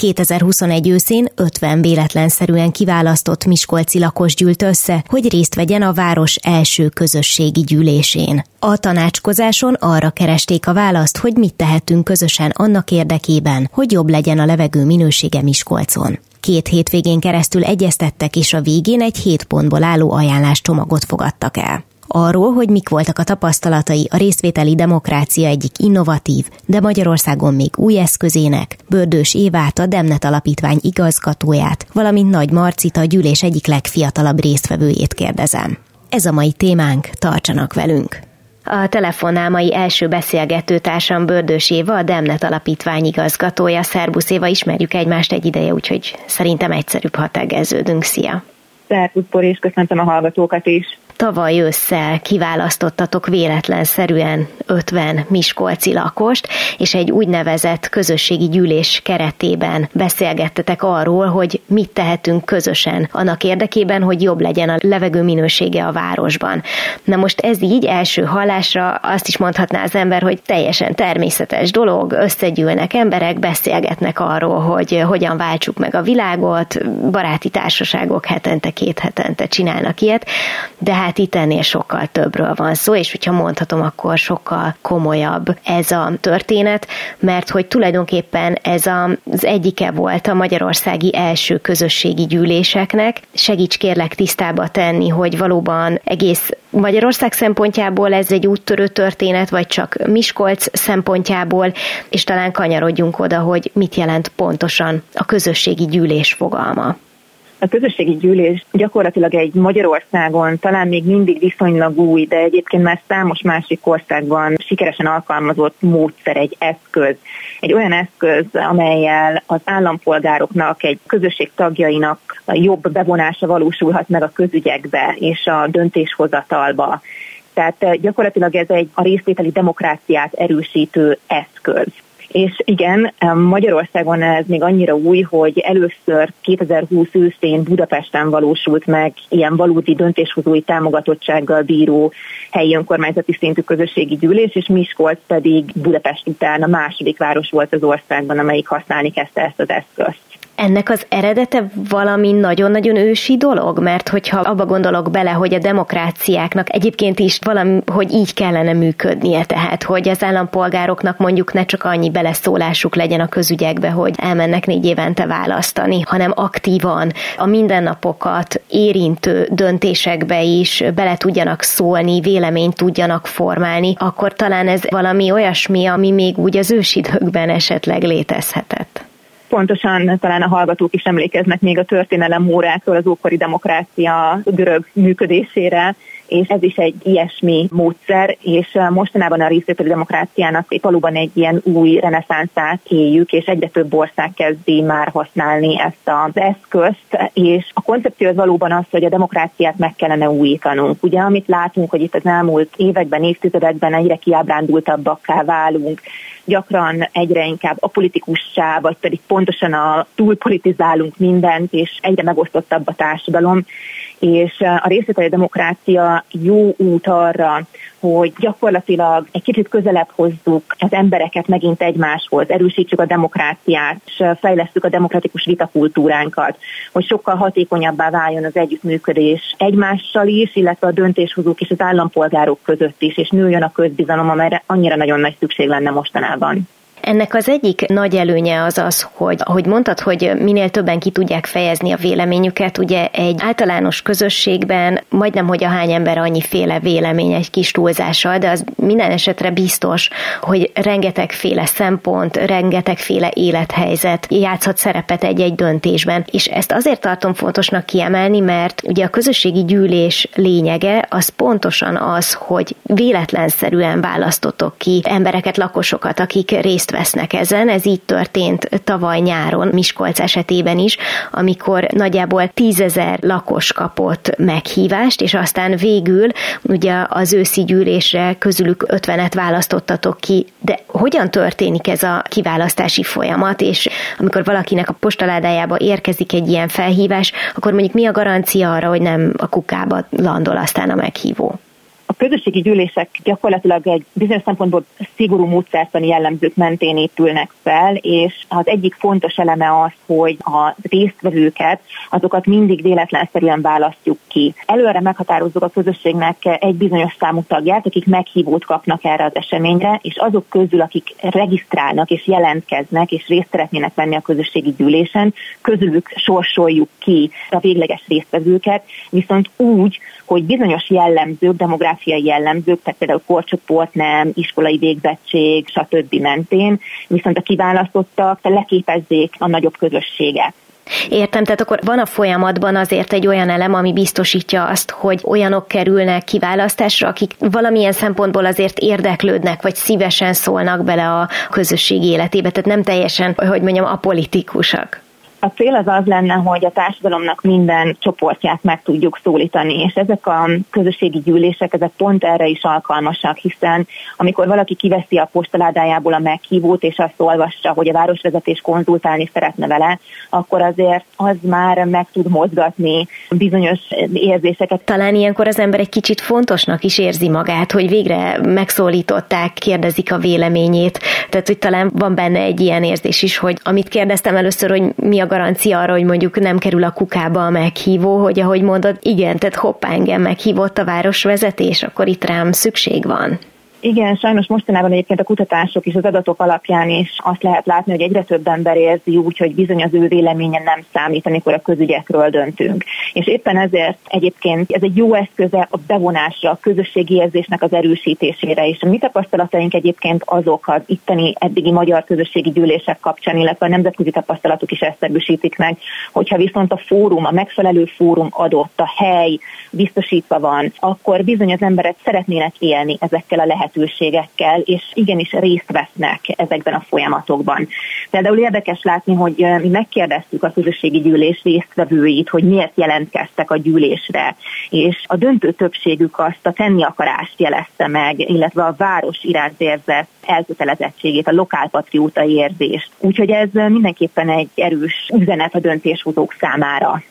2021 őszén 50 véletlenszerűen kiválasztott miskolci lakos gyűlt össze, hogy részt vegyen a város első közösségi gyűlésén. A tanácskozáson arra keresték a választ, hogy mit tehetünk közösen annak érdekében, hogy jobb legyen a levegő minősége Miskolcon. Két hétvégén keresztül egyeztettek, és a végén egy hét pontból álló ajánláscsomagot fogadtak el arról, hogy mik voltak a tapasztalatai a részvételi demokrácia egyik innovatív, de Magyarországon még új eszközének, Bördős Évát, a Demnet Alapítvány igazgatóját, valamint Nagy Marcit, a gyűlés egyik legfiatalabb résztvevőjét kérdezem. Ez a mai témánk, tartsanak velünk! A telefonnál mai első beszélgető társam Bördős Éva, a Demnet Alapítvány igazgatója. Szerbusz Éva, ismerjük egymást egy ideje, úgyhogy szerintem egyszerűbb, ha tegeződünk. Szia! Szervusz, és köszöntöm a hallgatókat is! Tavaly ősszel kiválasztottatok véletlenszerűen 50 miskolci lakost, és egy úgynevezett közösségi gyűlés keretében beszélgettetek arról, hogy mit tehetünk közösen annak érdekében, hogy jobb legyen a levegő minősége a városban. Na most ez így első hallásra azt is mondhatná az ember, hogy teljesen természetes dolog, összegyűlnek emberek, beszélgetnek arról, hogy hogyan váltsuk meg a világot, baráti társaságok hetente, két hetente csinálnak ilyet, de hát itt ennél sokkal többről van szó, és hogyha mondhatom, akkor sokkal komolyabb ez a történet, mert hogy tulajdonképpen ez az egyike volt a magyarországi első közösségi gyűléseknek. Segíts kérlek tisztába tenni, hogy valóban egész Magyarország szempontjából ez egy úttörő történet, vagy csak Miskolc szempontjából, és talán kanyarodjunk oda, hogy mit jelent pontosan a közösségi gyűlés fogalma. A közösségi gyűlés gyakorlatilag egy Magyarországon talán még mindig viszonylag új, de egyébként már számos másik országban sikeresen alkalmazott módszer, egy eszköz. Egy olyan eszköz, amelyel az állampolgároknak, egy közösség tagjainak jobb bevonása valósulhat meg a közügyekbe és a döntéshozatalba. Tehát gyakorlatilag ez egy a részvételi demokráciát erősítő eszköz. És igen, Magyarországon ez még annyira új, hogy először 2020 őszén Budapesten valósult meg ilyen valódi döntéshozói támogatottsággal bíró helyi önkormányzati szintű közösségi gyűlés, és Miskolc pedig Budapest után a második város volt az országban, amelyik használni kezdte ezt az eszközt ennek az eredete valami nagyon-nagyon ősi dolog? Mert hogyha abba gondolok bele, hogy a demokráciáknak egyébként is valami, hogy így kellene működnie, tehát hogy az állampolgároknak mondjuk ne csak annyi beleszólásuk legyen a közügyekbe, hogy elmennek négy évente választani, hanem aktívan a mindennapokat érintő döntésekbe is bele tudjanak szólni, véleményt tudjanak formálni, akkor talán ez valami olyasmi, ami még úgy az ősidőkben esetleg létezhetett pontosan talán a hallgatók is emlékeznek még a történelem órákról az ókori demokrácia görög működésére, és ez is egy ilyesmi módszer, és mostanában a részvételi demokráciának valóban egy ilyen új reneszánszát éljük, és egyre több ország kezdi már használni ezt az eszközt, és a koncepció az valóban az, hogy a demokráciát meg kellene újítanunk. Ugye, amit látunk, hogy itt az elmúlt években, évtizedekben egyre kiábrándultabbakká válunk, gyakran egyre inkább a politikussá, vagy pedig pontosan a túlpolitizálunk mindent, és egyre megosztottabb a társadalom, és a részvételi demokrácia jó út arra, hogy gyakorlatilag egy kicsit közelebb hozzuk az embereket megint egymáshoz, erősítsük a demokráciát, és fejlesztjük a demokratikus vitakultúránkat, hogy sokkal hatékonyabbá váljon az együttműködés egymással is, illetve a döntéshozók és az állampolgárok között is, és nőjön a közbizalom, amelyre annyira nagyon nagy szükség lenne mostanában. on. Ennek az egyik nagy előnye az az, hogy ahogy mondtad, hogy minél többen ki tudják fejezni a véleményüket, ugye egy általános közösségben majdnem, hogy a hány ember annyiféle vélemény egy kis túlzással, de az minden esetre biztos, hogy rengetegféle szempont, rengetegféle élethelyzet játszhat szerepet egy-egy döntésben. És ezt azért tartom fontosnak kiemelni, mert ugye a közösségi gyűlés lényege az pontosan az, hogy véletlenszerűen választotok ki embereket, lakosokat, akik részt vesznek ezen. Ez így történt tavaly nyáron Miskolc esetében is, amikor nagyjából tízezer lakos kapott meghívást, és aztán végül ugye az őszi gyűlésre közülük 50-et választottatok ki. De hogyan történik ez a kiválasztási folyamat, és amikor valakinek a postaládájába érkezik egy ilyen felhívás, akkor mondjuk mi a garancia arra, hogy nem a kukába landol aztán a meghívó? A közösségi gyűlések gyakorlatilag egy bizonyos szempontból szigorú módszertani jellemzők mentén épülnek fel, és az egyik fontos eleme az, hogy a résztvevőket, azokat mindig véletlenszerűen választjuk ki. Előre meghatározzuk a közösségnek egy bizonyos számú tagját, akik meghívót kapnak erre az eseményre, és azok közül, akik regisztrálnak és jelentkeznek, és részt szeretnének venni a közösségi gyűlésen, közülük sorsoljuk ki a végleges résztvevőket, viszont úgy, hogy bizonyos jellemzők, demográfiai jellemzők, tehát például korcsoport, nem, iskolai végzettség, stb. mentén, viszont a kiválasztottak leképezzék a nagyobb közösséget. Értem, tehát akkor van a folyamatban azért egy olyan elem, ami biztosítja azt, hogy olyanok kerülnek kiválasztásra, akik valamilyen szempontból azért érdeklődnek, vagy szívesen szólnak bele a közösség életébe, tehát nem teljesen, hogy mondjam, apolitikusak. A cél az az lenne, hogy a társadalomnak minden csoportját meg tudjuk szólítani, és ezek a közösségi gyűlések, ezek pont erre is alkalmasak, hiszen amikor valaki kiveszi a postaládájából a meghívót, és azt olvassa, hogy a városvezetés konzultálni szeretne vele, akkor azért az már meg tud mozgatni bizonyos érzéseket. Talán ilyenkor az ember egy kicsit fontosnak is érzi magát, hogy végre megszólították, kérdezik a véleményét. Tehát, hogy talán van benne egy ilyen érzés is, hogy amit kérdeztem először, hogy mi a garancia arra, hogy mondjuk nem kerül a kukába a meghívó, hogy ahogy mondod, igen, tehát hoppá, engem meghívott a városvezetés, akkor itt rám szükség van. Igen, sajnos mostanában egyébként a kutatások és az adatok alapján is azt lehet látni, hogy egyre több ember érzi úgy, hogy bizony az ő véleménye nem számít, amikor a közügyekről döntünk. És éppen ezért egyébként ez egy jó eszköze a bevonásra, a közösségi érzésnek az erősítésére is. A mi tapasztalataink egyébként azok az itteni eddigi magyar közösségi gyűlések kapcsán, illetve a nemzetközi tapasztalatok is ezt erősítik meg, hogyha viszont a fórum, a megfelelő fórum adott, a hely biztosítva van, akkor bizony az emberek szeretnének élni ezekkel a lehetőségekkel lehetőségekkel, és igenis részt vesznek ezekben a folyamatokban. Például érdekes látni, hogy mi megkérdeztük a közösségi gyűlés résztvevőit, hogy miért jelentkeztek a gyűlésre, és a döntő többségük azt a tenni akarást jelezte meg, illetve a város iránt érzett elkötelezettségét, a lokálpatrióta érzést. Úgyhogy ez mindenképpen egy erős üzenet a döntéshozók számára.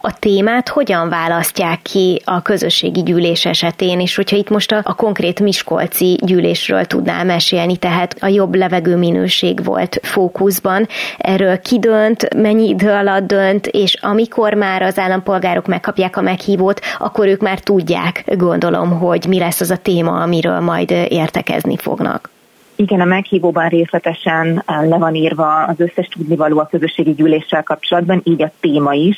A témát hogyan választják ki a közösségi gyűlés esetén, és hogyha itt most a, a konkrét Miskolci gyűlésről tudnál mesélni, tehát a jobb levegő minőség volt fókuszban, erről ki dönt, mennyi idő alatt dönt, és amikor már az állampolgárok megkapják a meghívót, akkor ők már tudják, gondolom, hogy mi lesz az a téma, amiről majd értekezni fognak. Igen, a meghívóban részletesen eh, le van írva az összes tudnivaló a közösségi gyűléssel kapcsolatban, így a téma is,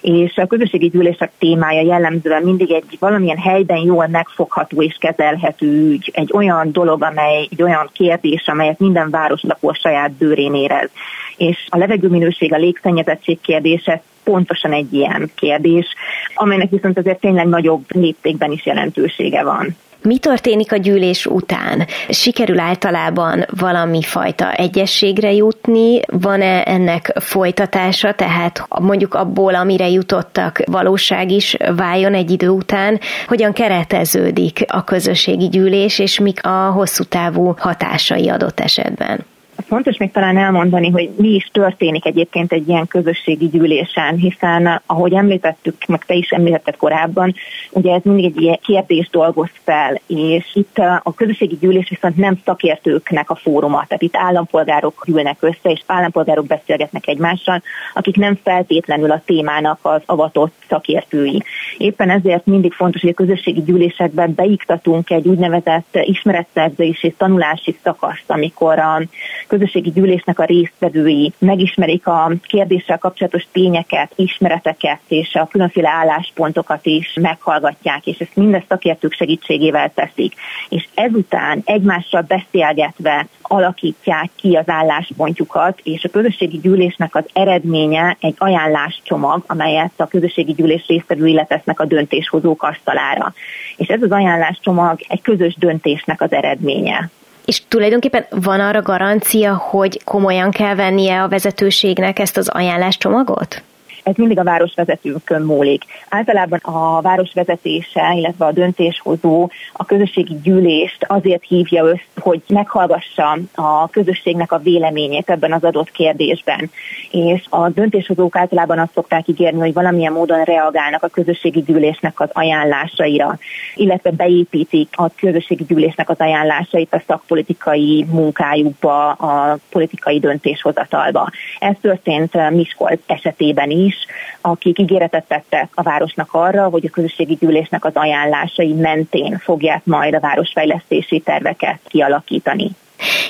és a közösségi gyűlések témája jellemzően mindig egy valamilyen helyben jól megfogható és kezelhető ügy, egy olyan dolog, amely egy olyan kérdés, amelyet minden városlakó saját bőrén érez. És a levegőminőség, a légszennyezettség kérdése pontosan egy ilyen kérdés, amelynek viszont azért tényleg nagyobb léptékben is jelentősége van. Mi történik a gyűlés után? Sikerül általában valami fajta egyességre jutni? Van-e ennek folytatása, tehát mondjuk abból, amire jutottak, valóság is váljon egy idő után? Hogyan kereteződik a közösségi gyűlés, és mik a hosszú távú hatásai adott esetben? Fontos még talán elmondani, hogy mi is történik egyébként egy ilyen közösségi gyűlésen, hiszen ahogy említettük, meg te is említetted korábban, ugye ez mindig egy ilyen kérdés dolgoz fel, és itt a közösségi gyűlés viszont nem szakértőknek a fóruma, tehát itt állampolgárok gyűlnek össze, és állampolgárok beszélgetnek egymással, akik nem feltétlenül a témának az avatott szakértői. Éppen ezért mindig fontos, hogy a közösségi gyűlésekben beiktatunk egy úgynevezett ismeretszerzés és tanulási szakaszt, amikor a közösségi gyűlésnek a résztvevői megismerik a kérdéssel kapcsolatos tényeket, ismereteket és a különféle álláspontokat is meghallgatják, és ezt mindezt szakértők segítségével teszik. És ezután egymással beszélgetve alakítják ki az álláspontjukat, és a közösségi gyűlésnek az eredménye egy ajánláscsomag, amelyet a közösségi gyűlés résztvevői letesznek a döntéshozók asztalára. És ez az ajánláscsomag egy közös döntésnek az eredménye. És tulajdonképpen van arra garancia, hogy komolyan kell vennie a vezetőségnek ezt az ajánláscsomagot? Ez mindig a városvezetőkön múlik. Általában a városvezetése, illetve a döntéshozó a közösségi gyűlést azért hívja össze, hogy meghallgassa a közösségnek a véleményét ebben az adott kérdésben. És a döntéshozók általában azt szokták ígérni, hogy valamilyen módon reagálnak a közösségi gyűlésnek az ajánlásaira, illetve beépítik a közösségi gyűlésnek az ajánlásait a szakpolitikai munkájukba, a politikai döntéshozatalba. Ez történt Miskolc esetében is, is, akik ígéretet tettek a városnak arra, hogy a közösségi gyűlésnek az ajánlásai mentén fogják majd a városfejlesztési terveket kialakítani.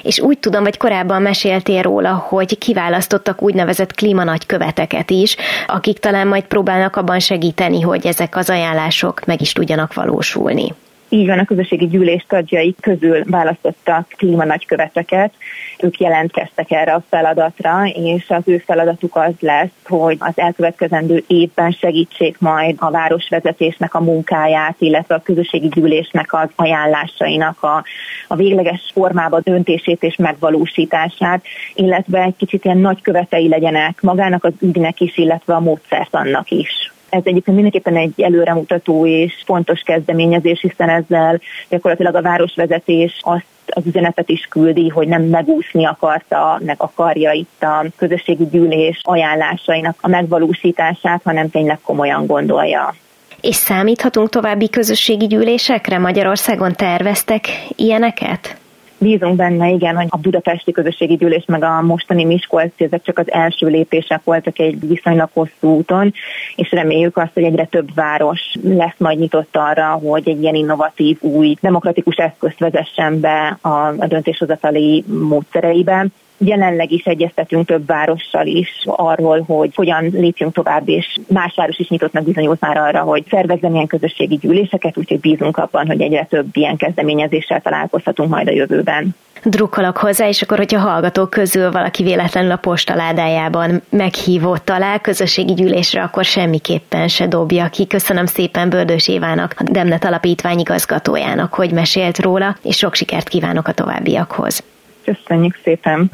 És úgy tudom, vagy korábban meséltél róla, hogy kiválasztottak úgynevezett klímanagyköveteket is, akik talán majd próbálnak abban segíteni, hogy ezek az ajánlások meg is tudjanak valósulni. Így van, a közösségi gyűlés tagjai közül választottak klímanagyköveteket, ők jelentkeztek erre a feladatra, és az ő feladatuk az lesz, hogy az elkövetkezendő évben segítsék majd a városvezetésnek a munkáját, illetve a közösségi gyűlésnek az ajánlásainak a, a végleges formába döntését és megvalósítását, illetve egy kicsit ilyen nagy követei legyenek magának az ügynek is, illetve a módszertannak is. Ez egyébként mindenképpen egy előremutató és fontos kezdeményezés, hiszen ezzel gyakorlatilag a városvezetés azt az üzenetet is küldi, hogy nem megúszni akarta, meg akarja itt a közösségi gyűlés ajánlásainak a megvalósítását, hanem tényleg komolyan gondolja. És számíthatunk további közösségi gyűlésekre? Magyarországon terveztek ilyeneket? Bízunk benne, igen, hogy a budapesti közösségi gyűlés meg a mostani Miskolci, ezek csak az első lépések voltak egy viszonylag hosszú úton, és reméljük azt, hogy egyre több város lesz majd nyitott arra, hogy egy ilyen innovatív, új, demokratikus eszközt vezessen be a, a döntéshozatali módszereiben, Jelenleg is egyeztetünk több várossal is arról, hogy hogyan lépjünk tovább, és más város is nyitottnak bizonyult már arra, hogy szervezzen ilyen közösségi gyűléseket, úgyhogy bízunk abban, hogy egyre több ilyen kezdeményezéssel találkozhatunk majd a jövőben drukkolok hozzá, és akkor, hogyha hallgatók közül valaki véletlenül a postaládájában meghívott talál közösségi gyűlésre, akkor semmiképpen se dobja ki. Köszönöm szépen Bördős Évának, a Demnet Alapítvány igazgatójának, hogy mesélt róla, és sok sikert kívánok a továbbiakhoz. Köszönjük szépen!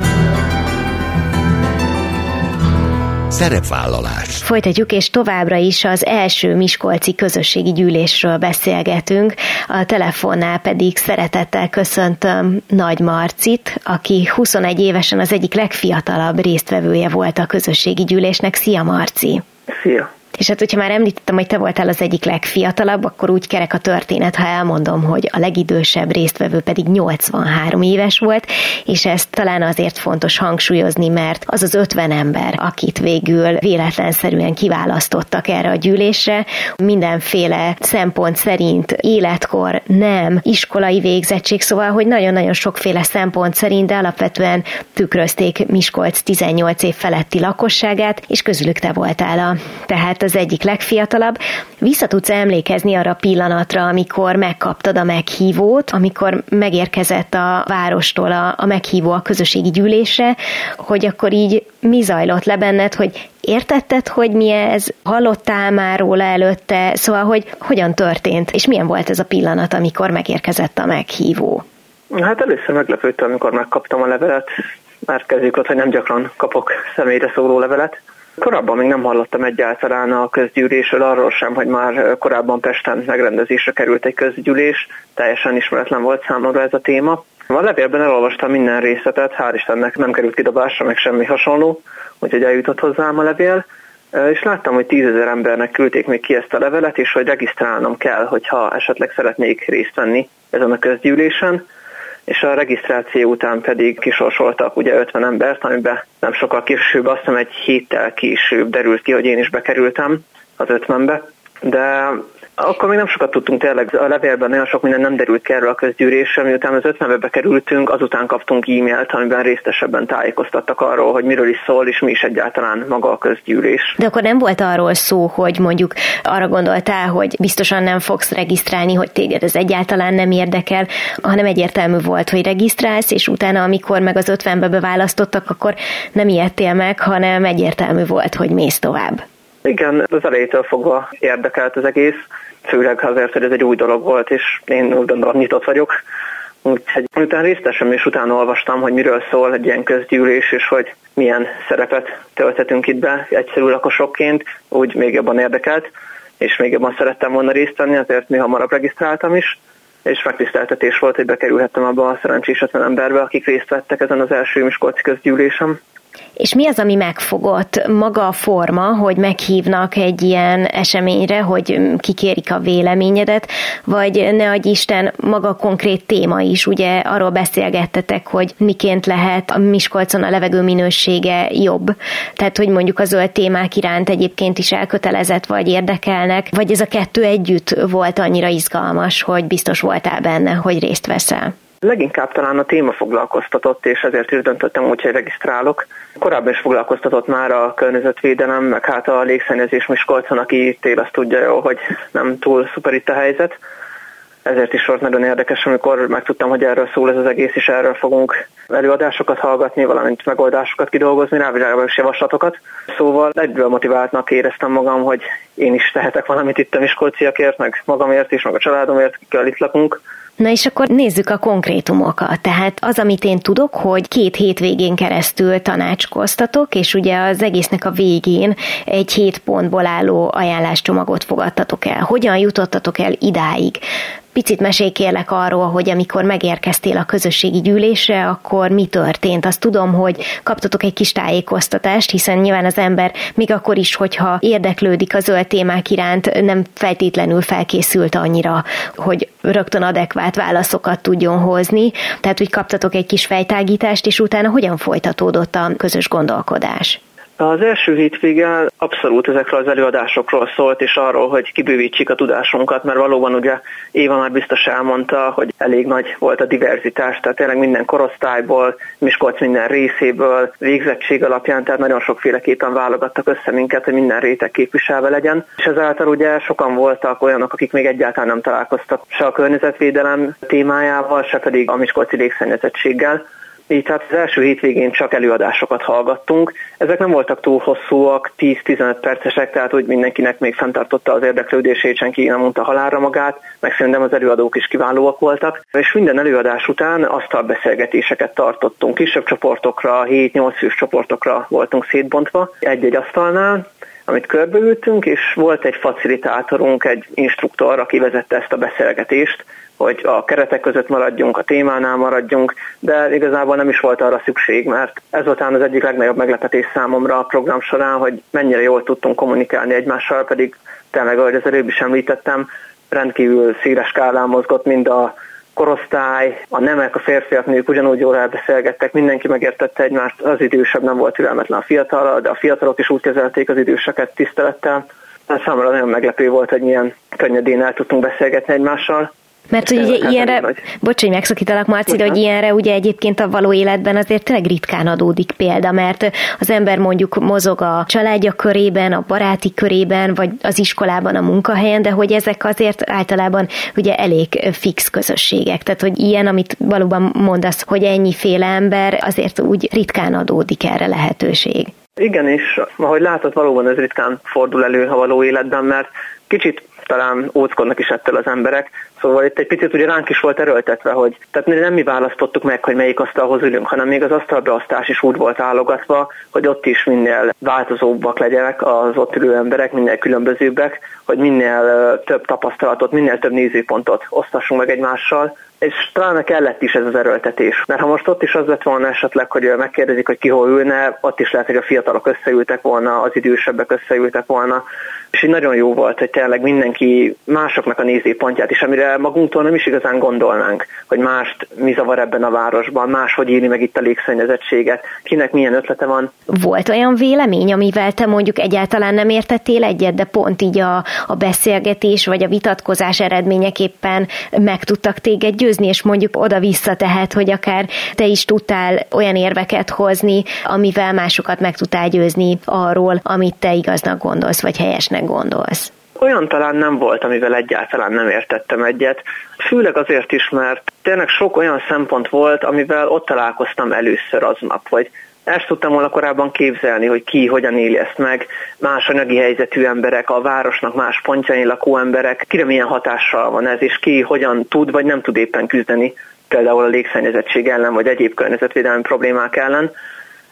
Szerepvállalás. Folytatjuk, és továbbra is az első Miskolci közösségi gyűlésről beszélgetünk. A telefonnál pedig szeretettel köszöntöm Nagy Marcit, aki 21 évesen az egyik legfiatalabb résztvevője volt a közösségi gyűlésnek. Szia Marci! Szia! És hát, hogyha már említettem, hogy te voltál az egyik legfiatalabb, akkor úgy kerek a történet, ha elmondom, hogy a legidősebb résztvevő pedig 83 éves volt, és ezt talán azért fontos hangsúlyozni, mert az az 50 ember, akit végül véletlenszerűen kiválasztottak erre a gyűlésre, mindenféle szempont szerint életkor, nem, iskolai végzettség, szóval, hogy nagyon-nagyon sokféle szempont szerint, de alapvetően tükrözték Miskolc 18 év feletti lakosságát, és közülük te voltál a. Tehát az egyik legfiatalabb. Vissza tudsz emlékezni arra a pillanatra, amikor megkaptad a meghívót, amikor megérkezett a várostól a, a meghívó a közösségi gyűlésre, hogy akkor így mi zajlott le benned, hogy értetted, hogy mi ez, hallottál már róla előtte, szóval, hogy hogyan történt, és milyen volt ez a pillanat, amikor megérkezett a meghívó? Hát először meglepődtem, amikor megkaptam a levelet, mert kezdjük ott, hogy nem gyakran kapok személyre szóló levelet. Korábban még nem hallottam egyáltalán a közgyűlésről, arról sem, hogy már korábban Pesten megrendezésre került egy közgyűlés, teljesen ismeretlen volt számomra ez a téma. A levélben elolvastam minden részletet, hál' Istennek nem került kidobásra, meg semmi hasonló, úgyhogy eljutott hozzám a levél, és láttam, hogy tízezer embernek küldték még ki ezt a levelet, és hogy regisztrálnom kell, hogyha esetleg szeretnék részt venni ezen a közgyűlésen és a regisztráció után pedig kisorsoltak ugye 50 embert, amiben nem sokkal később, azt hiszem egy héttel később derült ki, hogy én is bekerültem az 50-be. de akkor még nem sokat tudtunk tényleg, a levélben nagyon sok minden nem derült ki erről a közgyűlésre, miután az 50 be kerültünk, azután kaptunk e-mailt, amiben részesebben tájékoztattak arról, hogy miről is szól, és mi is egyáltalán maga a közgyűlés. De akkor nem volt arról szó, hogy mondjuk arra gondoltál, hogy biztosan nem fogsz regisztrálni, hogy téged ez egyáltalán nem érdekel, hanem egyértelmű volt, hogy regisztrálsz, és utána, amikor meg az 50-be beválasztottak, akkor nem ijedtél meg, hanem egyértelmű volt, hogy mész tovább. Igen, az elejétől fogva érdekelt az egész főleg azért, hogy ez egy új dolog volt, és én úgy gondolom nyitott vagyok. Úgyhogy utána részletesen és utána olvastam, hogy miről szól egy ilyen közgyűlés, és hogy milyen szerepet tölthetünk itt be egyszerű lakosokként, úgy még jobban érdekelt, és még jobban szerettem volna részt venni, azért mi hamarabb regisztráltam is, és megtiszteltetés volt, hogy bekerülhettem abba a szerencsés emberbe, akik részt vettek ezen az első Miskolci közgyűlésem. És mi az, ami megfogott? Maga a forma, hogy meghívnak egy ilyen eseményre, hogy kikérik a véleményedet, vagy ne adj Isten, maga a konkrét téma is, ugye arról beszélgettetek, hogy miként lehet a Miskolcon a levegő minősége jobb. Tehát, hogy mondjuk a zöld témák iránt egyébként is elkötelezett vagy érdekelnek, vagy ez a kettő együtt volt annyira izgalmas, hogy biztos voltál benne, hogy részt veszel? Leginkább talán a téma foglalkoztatott, és ezért is döntöttem úgy, hogy regisztrálok. Korábban is foglalkoztatott már a környezetvédelem, meg hát a légszennyezés Miskolcon, aki itt él, azt tudja jó, hogy nem túl szuper itt a helyzet. Ezért is volt nagyon érdekes, amikor megtudtam, hogy erről szól ez az egész, és erről fogunk előadásokat hallgatni, valamint megoldásokat kidolgozni rá, vagy javaslatokat. Szóval egyből motiváltnak éreztem magam, hogy én is tehetek valamit itt a Miskolciakért, meg magamért is, meg a családomért, akikkel itt lakunk Na és akkor nézzük a konkrétumokat. Tehát az, amit én tudok, hogy két hétvégén keresztül tanácskoztatok, és ugye az egésznek a végén egy hét pontból álló ajánláscsomagot fogadtatok el. Hogyan jutottatok el idáig? Picit mesélj kérlek arról, hogy amikor megérkeztél a közösségi gyűlésre, akkor mi történt. Azt tudom, hogy kaptatok egy kis tájékoztatást, hiszen nyilván az ember még akkor is, hogyha érdeklődik a zöld témák iránt, nem feltétlenül felkészült annyira, hogy rögtön adekvát válaszokat tudjon hozni. Tehát, hogy kaptatok egy kis fejtágítást, és utána hogyan folytatódott a közös gondolkodás? Az első hétvége abszolút ezekről az előadásokról szólt, és arról, hogy kibővítsük a tudásunkat, mert valóban ugye Éva már biztos elmondta, hogy elég nagy volt a diverzitás, tehát tényleg minden korosztályból, Miskolc minden részéből, végzettség alapján, tehát nagyon sokféleképpen válogattak össze minket, hogy minden réteg képviselve legyen. És ezáltal ugye sokan voltak olyanok, akik még egyáltalán nem találkoztak se a környezetvédelem témájával, se pedig a Miskolci légszennyezettséggel. Így tehát az első hétvégén csak előadásokat hallgattunk. Ezek nem voltak túl hosszúak, 10-15 percesek, tehát úgy mindenkinek még fenntartotta az érdeklődését, senki nem mondta halálra magát, meg szerintem az előadók is kiválóak voltak. És minden előadás után asztalbeszélgetéseket tartottunk. Kisebb csoportokra, 7-8 fős csoportokra voltunk szétbontva egy-egy asztalnál, amit körbeültünk, és volt egy facilitátorunk, egy instruktor, aki vezette ezt a beszélgetést, hogy a keretek között maradjunk, a témánál maradjunk, de igazából nem is volt arra szükség, mert ez volt az egyik legnagyobb meglepetés számomra a program során, hogy mennyire jól tudtunk kommunikálni egymással, pedig tényleg, ahogy az előbb is említettem, rendkívül széles skálán mozgott mind a korosztály, a nemek, a férfiak, nők ugyanúgy jól elbeszélgettek, mindenki megértette egymást, az idősebb nem volt türelmetlen a fiatalra, de a fiatalok is úgy kezelték az időseket tisztelettel. Számomra nagyon meglepő volt, hogy milyen könnyedén el tudtunk beszélgetni egymással. Mert hogy ugye ilyenre, bocs, hogy megszakítalak Marci, de hogy ilyenre ugye egyébként a való életben azért tényleg ritkán adódik példa, mert az ember mondjuk mozog a családja körében, a baráti körében, vagy az iskolában, a munkahelyen, de hogy ezek azért általában ugye elég fix közösségek. Tehát, hogy ilyen, amit valóban mondasz, hogy ennyiféle ember, azért úgy ritkán adódik erre lehetőség. Igen, és ahogy látod, valóban ez ritkán fordul elő a való életben, mert kicsit talán óckodnak is ettől az emberek. Szóval itt egy picit ugye ránk is volt erőltetve, hogy tehát nem mi választottuk meg, hogy melyik asztalhoz ülünk, hanem még az asztalbeosztás is úgy volt állogatva, hogy ott is minél változóbbak legyenek az ott ülő emberek, minél különbözőbbek, hogy minél több tapasztalatot, minél több nézőpontot osztassunk meg egymással, és talán kellett is ez az erőltetés. Mert ha most ott is az lett volna esetleg, hogy megkérdezik, hogy ki hol ülne, ott is lehet, hogy a fiatalok összeültek volna, az idősebbek összeültek volna, és így nagyon jó volt, hogy tényleg mindenki másoknak a nézőpontját is, amire magunktól nem is igazán gondolnánk, hogy mást mi zavar ebben a városban, máshogy írni meg itt a légszennyezettséget, kinek milyen ötlete van. Volt olyan vélemény, amivel te mondjuk egyáltalán nem értettél egyet, de pont így a, a beszélgetés vagy a vitatkozás eredményeképpen meg tudtak téged győzni, és mondjuk oda-vissza tehet, hogy akár te is tudtál olyan érveket hozni, amivel másokat meg tudtál győzni arról, amit te igaznak gondolsz, vagy helyesnek gondolsz? Olyan talán nem volt, amivel egyáltalán nem értettem egyet. Főleg azért is, mert tényleg sok olyan szempont volt, amivel ott találkoztam először aznap, vagy ezt tudtam volna korábban képzelni, hogy ki hogyan éli ezt meg, más anyagi helyzetű emberek, a városnak más pontjain lakó emberek, kire milyen hatással van ez, és ki hogyan tud vagy nem tud éppen küzdeni, például a légszennyezettség ellen, vagy egyéb környezetvédelmi problémák ellen.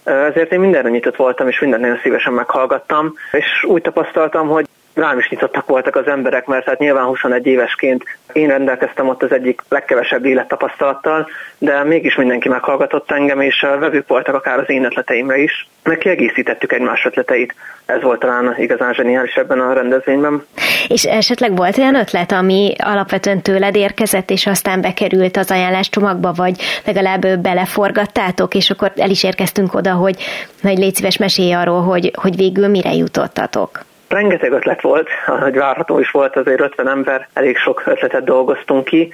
Ezért én mindenre nyitott voltam, és mindent nagyon szívesen meghallgattam, és úgy tapasztaltam, hogy rám is nyitottak voltak az emberek, mert hát nyilván 21 évesként én rendelkeztem ott az egyik legkevesebb élettapasztalattal, de mégis mindenki meghallgatott engem, és vevők voltak akár az én ötleteimre is, meg kiegészítettük egymás ötleteit. Ez volt talán igazán zseniális ebben a rendezvényben. És esetleg volt olyan ötlet, ami alapvetően tőled érkezett, és aztán bekerült az ajánláscsomagba, vagy legalább beleforgattátok, és akkor el is érkeztünk oda, hogy, hogy légy szíves mesélj arról, hogy, hogy végül mire jutottatok rengeteg ötlet volt, hogy várható is volt, azért 50 ember, elég sok ötletet dolgoztunk ki.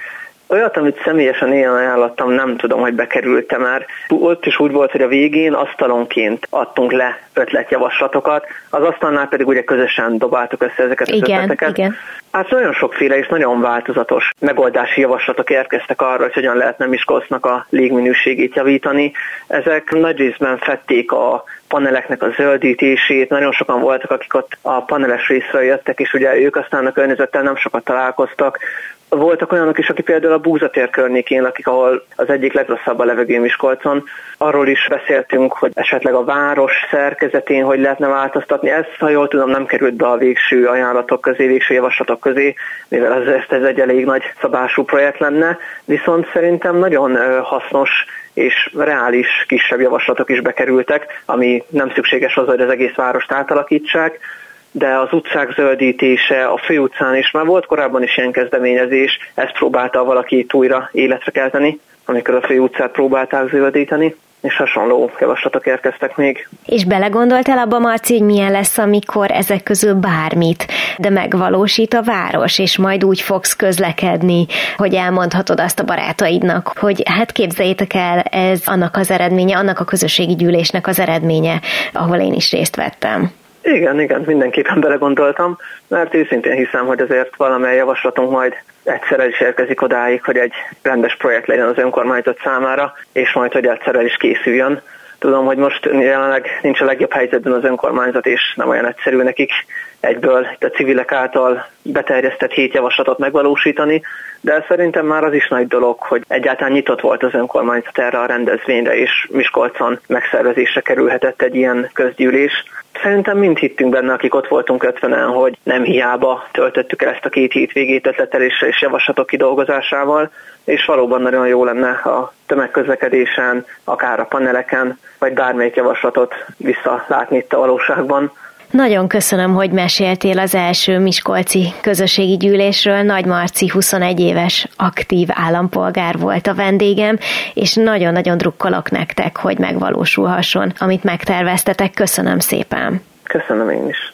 Olyat, amit személyesen én ajánlottam, nem tudom, hogy bekerült már. Ott is úgy volt, hogy a végén asztalonként adtunk le ötletjavaslatokat, az asztalnál pedig ugye közösen dobáltuk össze ezeket az igen, ötleteket. Igen. Hát nagyon sokféle és nagyon változatos megoldási javaslatok érkeztek arra, hogy hogyan lehetne Miskolcnak a légminőségét javítani. Ezek nagy részben fették a paneleknek a zöldítését, nagyon sokan voltak, akik ott a paneles részre jöttek, és ugye ők aztán a környezettel nem sokat találkoztak, voltak olyanok is, akik például a Búzatér környékén, akik ahol az egyik legrosszabb a levegő Miskolcon. Arról is beszéltünk, hogy esetleg a város szerkezetén hogy lehetne változtatni. Ez, ha jól tudom, nem került be a végső ajánlatok közé, végső javaslatok közé, mivel ez, ez egy elég nagy szabású projekt lenne. Viszont szerintem nagyon hasznos és reális kisebb javaslatok is bekerültek, ami nem szükséges az, hogy az egész várost átalakítsák, de az utcák zöldítése, a főutcán is már volt korábban is ilyen kezdeményezés, ezt próbálta valaki újra életre kelteni, amikor a főutcát próbálták zöldíteni és hasonló javaslatok érkeztek még. És belegondoltál abba, Marci, hogy milyen lesz, amikor ezek közül bármit, de megvalósít a város, és majd úgy fogsz közlekedni, hogy elmondhatod azt a barátaidnak, hogy hát képzeljétek el, ez annak az eredménye, annak a közösségi gyűlésnek az eredménye, ahol én is részt vettem. Igen, igen, mindenképpen belegondoltam, mert őszintén hiszem, hogy azért valamely javaslatunk majd egyszerre is érkezik odáig, hogy egy rendes projekt legyen az önkormányzat számára, és majd, hogy egyszerre is készüljön. Tudom, hogy most jelenleg nincs a legjobb helyzetben az önkormányzat, és nem olyan egyszerű nekik egyből a civilek által beterjesztett hét javaslatot megvalósítani, de szerintem már az is nagy dolog, hogy egyáltalán nyitott volt az önkormányzat erre a rendezvényre, és Miskolcon megszervezésre kerülhetett egy ilyen közgyűlés. Szerintem mind hittünk benne, akik ott voltunk 50 hogy nem hiába töltöttük el ezt a két hétvégét ötleteléssel és javaslatok kidolgozásával, és valóban nagyon jó lenne a tömegközlekedésen, akár a paneleken, vagy bármelyik javaslatot visszalátni itt a valóságban. Nagyon köszönöm, hogy meséltél az első Miskolci közösségi gyűlésről. Nagy Marci 21 éves aktív állampolgár volt a vendégem, és nagyon-nagyon drukkolok nektek, hogy megvalósulhasson, amit megterveztetek. Köszönöm szépen. Köszönöm én is.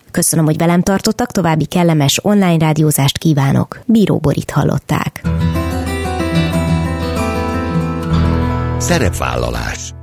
Köszönöm, hogy velem tartottak, további kellemes online rádiózást kívánok. Bíró Borit hallották. Szerepvállalás